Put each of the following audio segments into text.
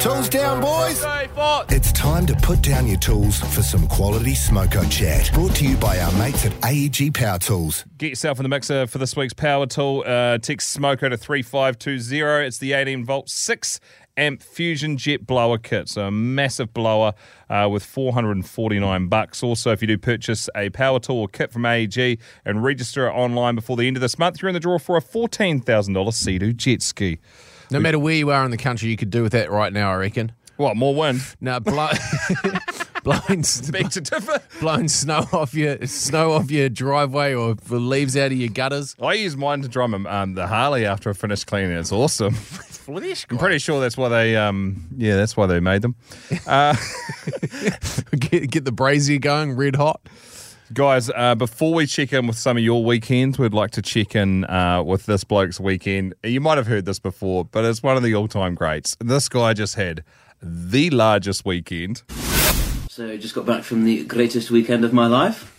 Tools down, boys. It's time to put down your tools for some quality smoko chat. Brought to you by our mates at AEG Power Tools. Get yourself in the mixer for this week's power tool. Uh, text Smoko to 3520. It's the 18 volt 6 amp fusion jet blower kit. So a massive blower uh, with 449 bucks. Also, if you do purchase a power tool or kit from AEG and register it online before the end of this month, you're in the draw for a $14,000 Sea-Doo jet ski. No matter where you are in the country, you could do with that right now, I reckon. What, more wind? Now, blow, blowing, Beg to differ. blowing snow off your snow off your driveway or the leaves out of your gutters. I use mine to drum um, the Harley after I finish cleaning. It's awesome. I'm pretty sure that's why they, um, yeah, that's why they made them. Uh, get, get the brazier going, red hot. Guys, uh, before we check in with some of your weekends, we'd like to check in uh, with this bloke's weekend. You might have heard this before, but it's one of the all time greats. This guy just had the largest weekend. So just got back from the greatest weekend of my life.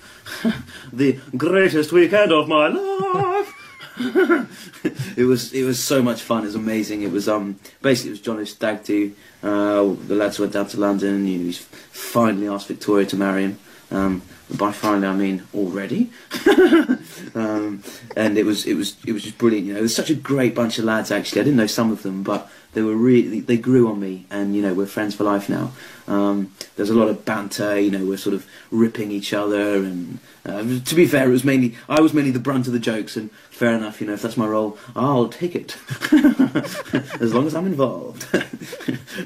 the greatest weekend of my life. it was it was so much fun. It was amazing. It was um basically it was John's stag do. Uh, the lads went down to London. He's finally asked Victoria to marry him. Um, by finally, I mean already. um, and it was it was it was just brilliant. You know, there's such a great bunch of lads. Actually, I didn't know some of them, but they were really they grew on me, and you know we're friends for life now. Um, there's a lot of banter. You know, we're sort of ripping each other, and uh, to be fair, it was mainly I was mainly the brunt of the jokes, and fair enough. You know, if that's my role, I'll take it as long as I'm involved.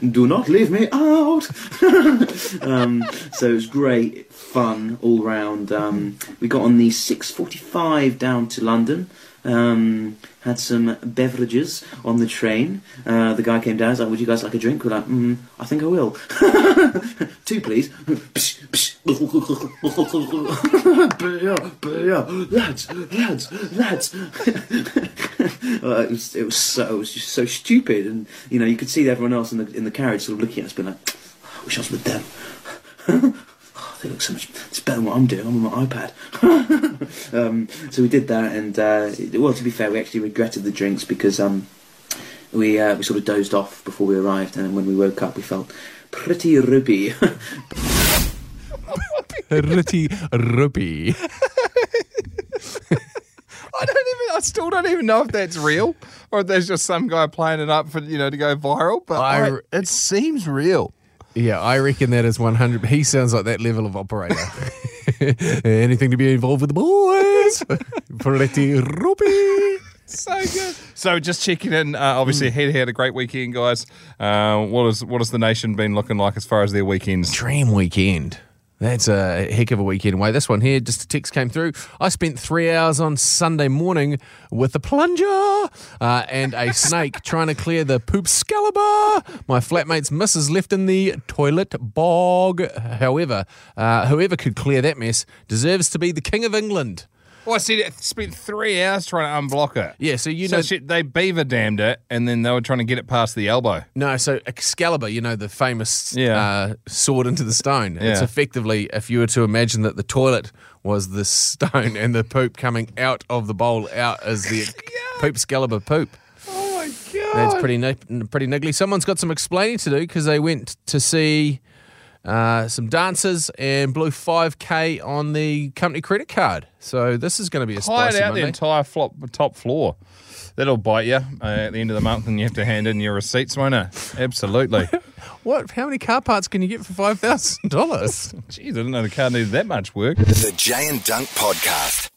Do not leave me out. um, so it was great fun all round. Um, we got on the 6:45 down to London. Um, had some beverages on the train. Uh, the guy came down. He's like, "Would you guys like a drink?" We're like, mm, "I think I will." Two, please. beer, beer, lads, lads, lads. Uh, it was, it was so, it was just so stupid, and you know, you could see everyone else in the in the carriage sort of looking at us, being like, "I wish I was with them." oh, they look so much. It's what I'm doing. I'm on my iPad. um, so we did that, and uh, well, to be fair, we actually regretted the drinks because um, we uh, we sort of dozed off before we arrived, and when we woke up, we felt pretty rupy. Ritty ruby. I don't even, I still don't even know if that's real or if there's just some guy playing it up for, you know, to go viral, but I- I- it seems real. Yeah, I reckon that is 100. He sounds like that level of operator. Anything to be involved with the boys. Pretty ruby. So good. So just checking in. Uh, obviously, Head had a great weekend, guys. Uh, what is what has the nation been looking like as far as their weekends? Dream weekend. That's a heck of a weekend away. This one here, just a text came through. I spent three hours on Sunday morning with a plunger uh, and a snake trying to clear the poop Excalibur. My flatmate's missus left in the toilet bog. However, uh, whoever could clear that mess deserves to be the King of England. Well, I said it spent three hours trying to unblock it. Yeah, so you so know. shit, they beaver dammed it, and then they were trying to get it past the elbow. No, so Excalibur, you know, the famous Yeah. uh, sword into the stone. It's effectively, if you were to imagine that the toilet was the stone and the poop coming out of the bowl out as the poop Excalibur poop. Oh my god! That's pretty pretty niggly. Someone's got some explaining to do because they went to see uh, some dancers and blew 5k on the company credit card. So this is going to be a Hide spicy out the Monday. entire flop, top floor. That'll bite you uh, at the end of the month, and you have to hand in your receipts, won't it? Absolutely. what? How many car parts can you get for five thousand dollars? Jeez, I didn't know the car needed that much work. The Jay and Dunk Podcast.